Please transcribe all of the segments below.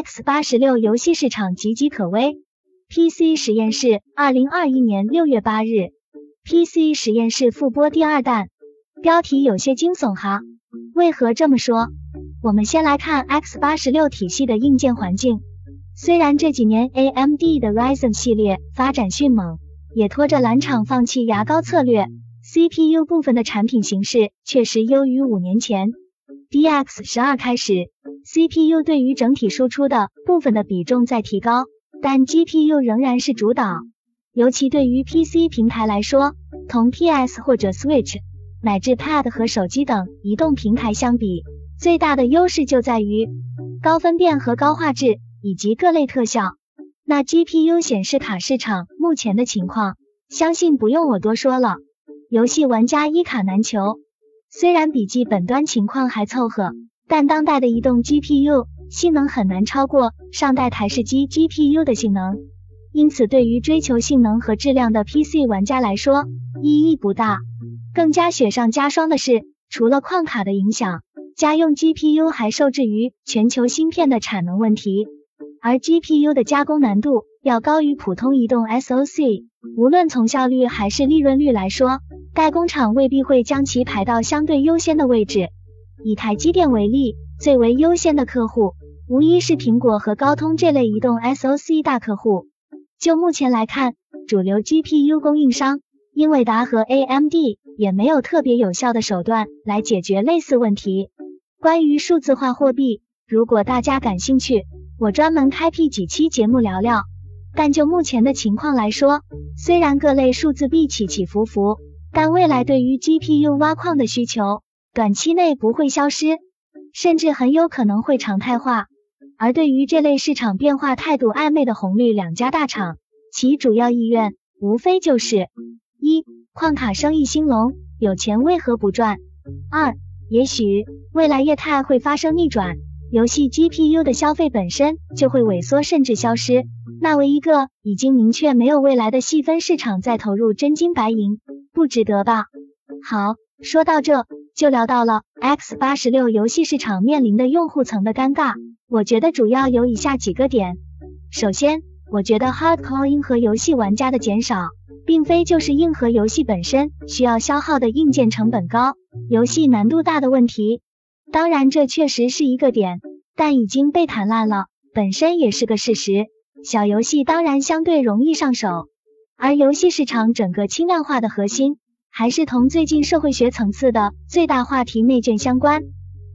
X 八十六游戏市场岌岌可危。PC 实验室，二零二一年六月八日，PC 实验室复播第二弹，标题有些惊悚哈。为何这么说？我们先来看 X 八十六体系的硬件环境。虽然这几年 AMD 的 Ryzen 系列发展迅猛，也拖着蓝厂放弃牙膏策略，CPU 部分的产品形势确实优于五年前。DX 十二开始，CPU 对于整体输出的部分的比重在提高。但 GPU 仍然是主导，尤其对于 PC 平台来说，同 PS 或者 Switch 乃至 Pad 和手机等移动平台相比，最大的优势就在于高分辨和高画质以及各类特效。那 GPU 显示卡市场目前的情况，相信不用我多说了，游戏玩家一卡难求。虽然笔记本端情况还凑合，但当代的移动 GPU。性能很难超过上代台式机 GPU 的性能，因此对于追求性能和质量的 PC 玩家来说意义不大。更加雪上加霜的是，除了矿卡的影响，家用 GPU 还受制于全球芯片的产能问题，而 GPU 的加工难度要高于普通移动 SoC，无论从效率还是利润率来说，代工厂未必会将其排到相对优先的位置。以台积电为例。最为优先的客户，无疑是苹果和高通这类移动 SoC 大客户。就目前来看，主流 GPU 供应商英伟达和 AMD 也没有特别有效的手段来解决类似问题。关于数字化货币，如果大家感兴趣，我专门开辟几期节目聊聊。但就目前的情况来说，虽然各类数字币起起伏伏，但未来对于 GPU 挖矿的需求，短期内不会消失。甚至很有可能会常态化。而对于这类市场变化态度暧昧的红绿两家大厂，其主要意愿无非就是一矿卡生意兴隆，有钱为何不赚？二也许未来业态会发生逆转，游戏 GPU 的消费本身就会萎缩甚至消失，那为一个已经明确没有未来的细分市场再投入真金白银，不值得吧？好，说到这。就聊到了 X 八十六游戏市场面临的用户层的尴尬，我觉得主要有以下几个点。首先，我觉得 Hardcore 硬核游戏玩家的减少，并非就是硬核游戏本身需要消耗的硬件成本高、游戏难度大的问题。当然，这确实是一个点，但已经被谈烂了，本身也是个事实。小游戏当然相对容易上手，而游戏市场整个轻量化的核心。还是同最近社会学层次的最大话题内卷相关，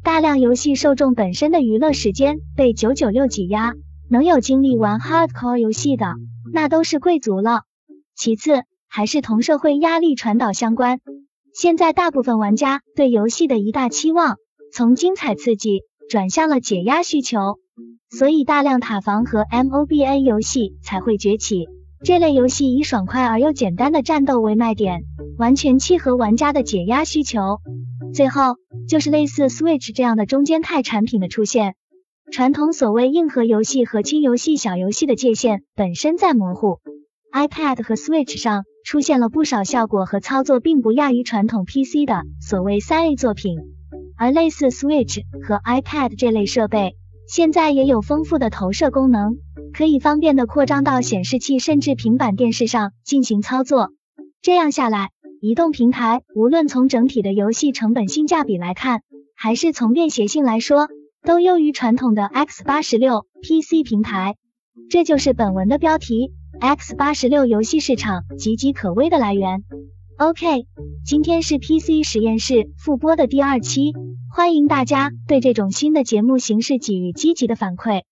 大量游戏受众本身的娱乐时间被九九六挤压，能有精力玩 hardcore 游戏的那都是贵族了。其次，还是同社会压力传导相关。现在大部分玩家对游戏的一大期望，从精彩刺激转向了解压需求，所以大量塔防和 MOBA 游戏才会崛起。这类游戏以爽快而又简单的战斗为卖点。完全契合玩家的解压需求。最后就是类似 Switch 这样的中间态产品的出现。传统所谓硬核游戏和轻游戏、小游戏的界限本身在模糊。iPad 和 Switch 上出现了不少效果和操作并不亚于传统 PC 的所谓三 A 作品。而类似 Switch 和 iPad 这类设备，现在也有丰富的投射功能，可以方便的扩张到显示器甚至平板电视上进行操作。这样下来。移动平台无论从整体的游戏成本性价比来看，还是从便携性来说，都优于传统的 X 八十六 PC 平台。这就是本文的标题：X 八十六游戏市场岌岌可危的来源。OK，今天是 PC 实验室复播的第二期，欢迎大家对这种新的节目形式给予积极的反馈。